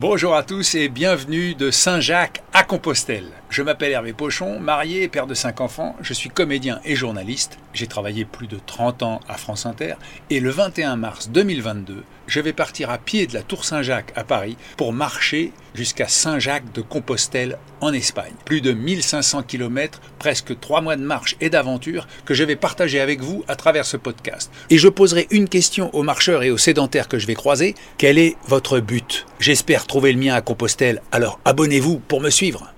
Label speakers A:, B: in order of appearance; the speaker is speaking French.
A: Bonjour à tous et bienvenue de Saint-Jacques à Compostelle. Je m'appelle Hervé Pochon, marié et père de cinq enfants. Je suis comédien et journaliste. J'ai travaillé plus de 30 ans à France Inter et le 21 mars 2022, je vais partir à pied de la Tour Saint-Jacques à Paris pour marcher jusqu'à Saint-Jacques de Compostelle en Espagne. Plus de 1500 km, presque 3 mois de marche et d'aventure que je vais partager avec vous à travers ce podcast. Et je poserai une question aux marcheurs et aux sédentaires que je vais croiser. Quel est votre but? J'espère trouver le mien à Compostelle, alors abonnez-vous pour me suivre.